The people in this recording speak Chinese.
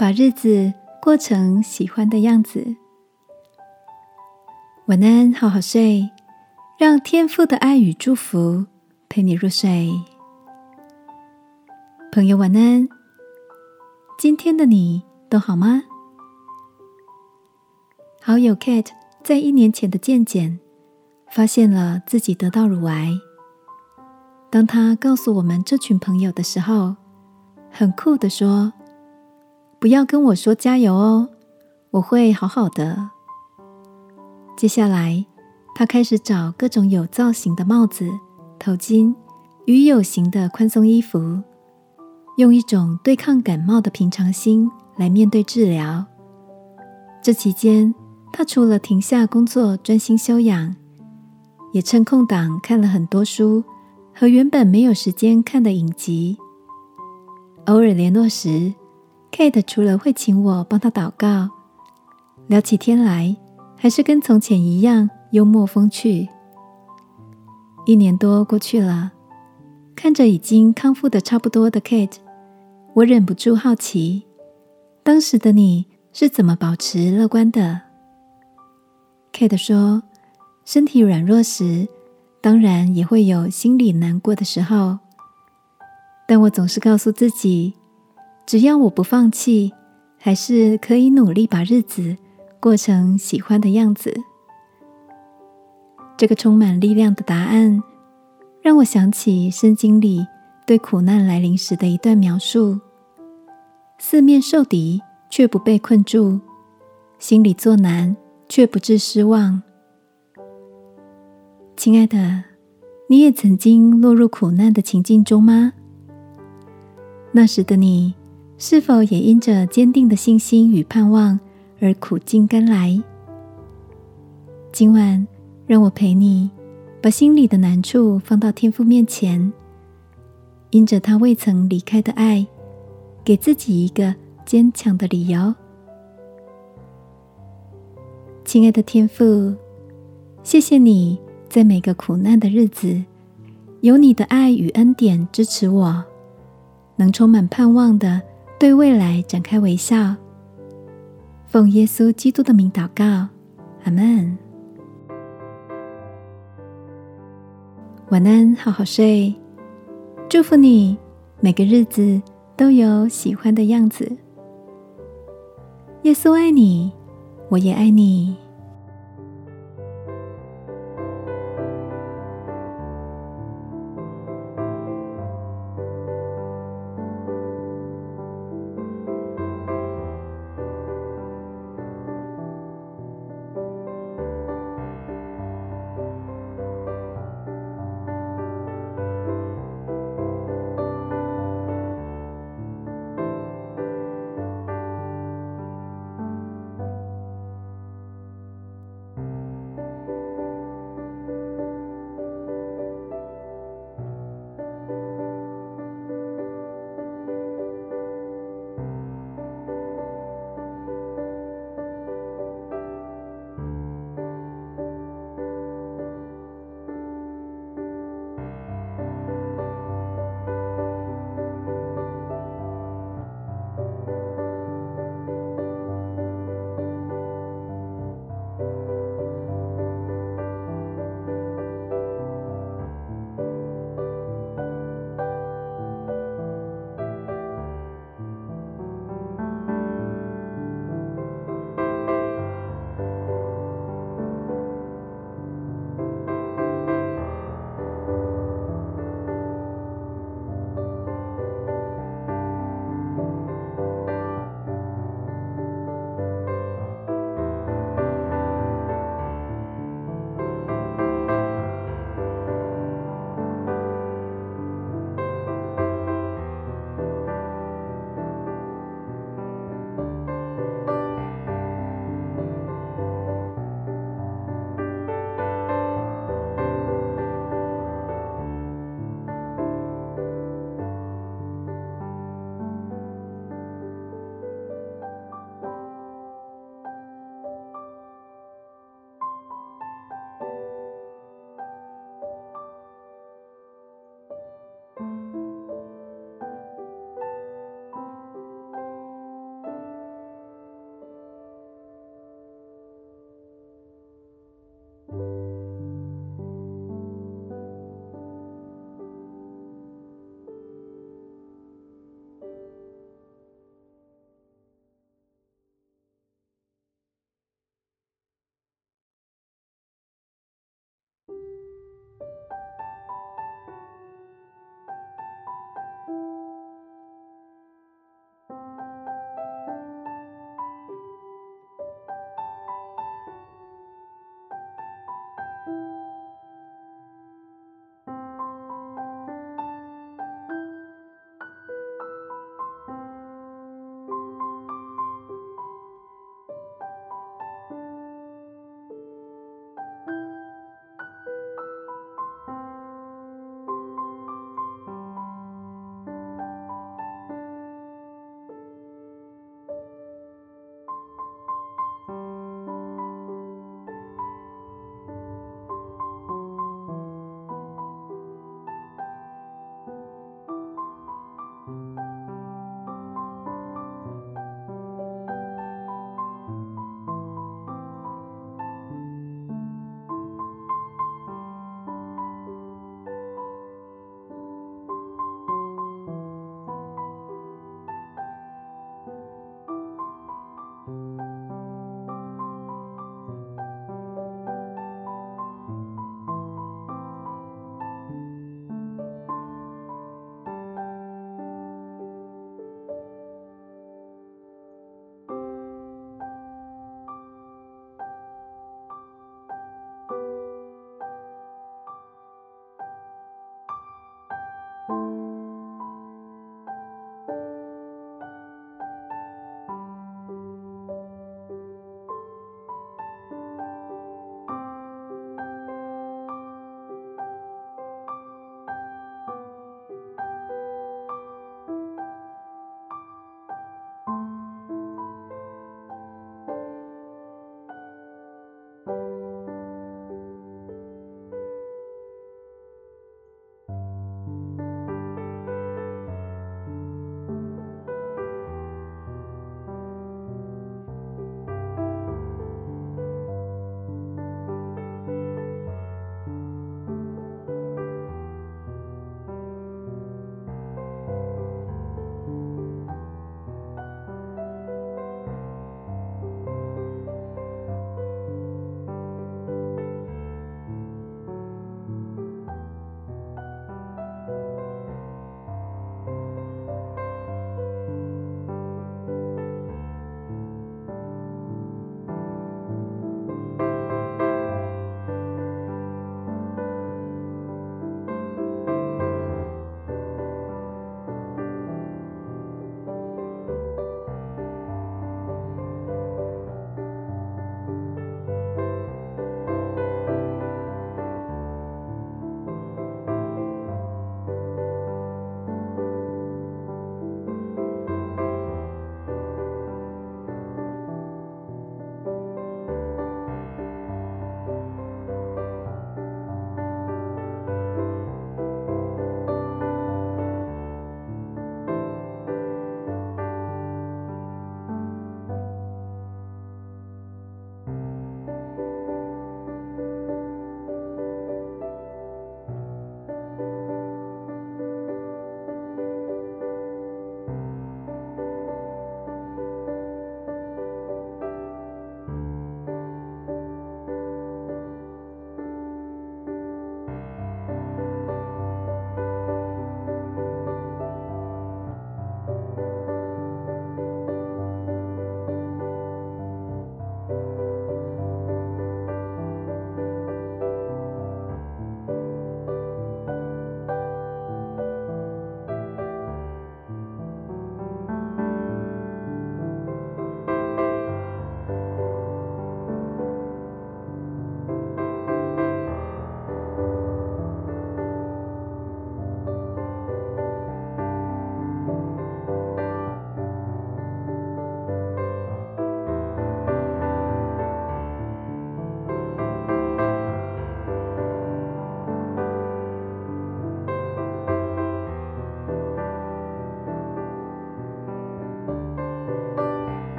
把日子过成喜欢的样子。晚安，好好睡，让天父的爱与祝福陪你入睡。朋友，晚安。今天的你都好吗？好友 Kate 在一年前的健检发现了自己得到乳癌。当他告诉我们这群朋友的时候，很酷的说：“不要跟我说加油哦，我会好好的。”接下来，他开始找各种有造型的帽子、头巾与有型的宽松衣服。用一种对抗感冒的平常心来面对治疗。这期间，他除了停下工作专心休养，也趁空档看了很多书和原本没有时间看的影集。偶尔联络时，Kate 除了会请我帮他祷告，聊起天来还是跟从前一样幽默风趣。一年多过去了，看着已经康复的差不多的 Kate。我忍不住好奇，当时的你是怎么保持乐观的？Kate 说：“身体软弱时，当然也会有心里难过的时候，但我总是告诉自己，只要我不放弃，还是可以努力把日子过成喜欢的样子。”这个充满力量的答案，让我想起圣经里对苦难来临时的一段描述。四面受敌，却不被困住；心里作难，却不致失望。亲爱的，你也曾经落入苦难的情境中吗？那时的你，是否也因着坚定的信心与盼望而苦尽甘来？今晚，让我陪你，把心里的难处放到天父面前，因着他未曾离开的爱。给自己一个坚强的理由，亲爱的天父，谢谢你在每个苦难的日子，有你的爱与恩典支持我，能充满盼望的对未来展开微笑。奉耶稣基督的名祷告，阿门。晚安，好好睡，祝福你每个日子。都有喜欢的样子。耶稣爱你，我也爱你。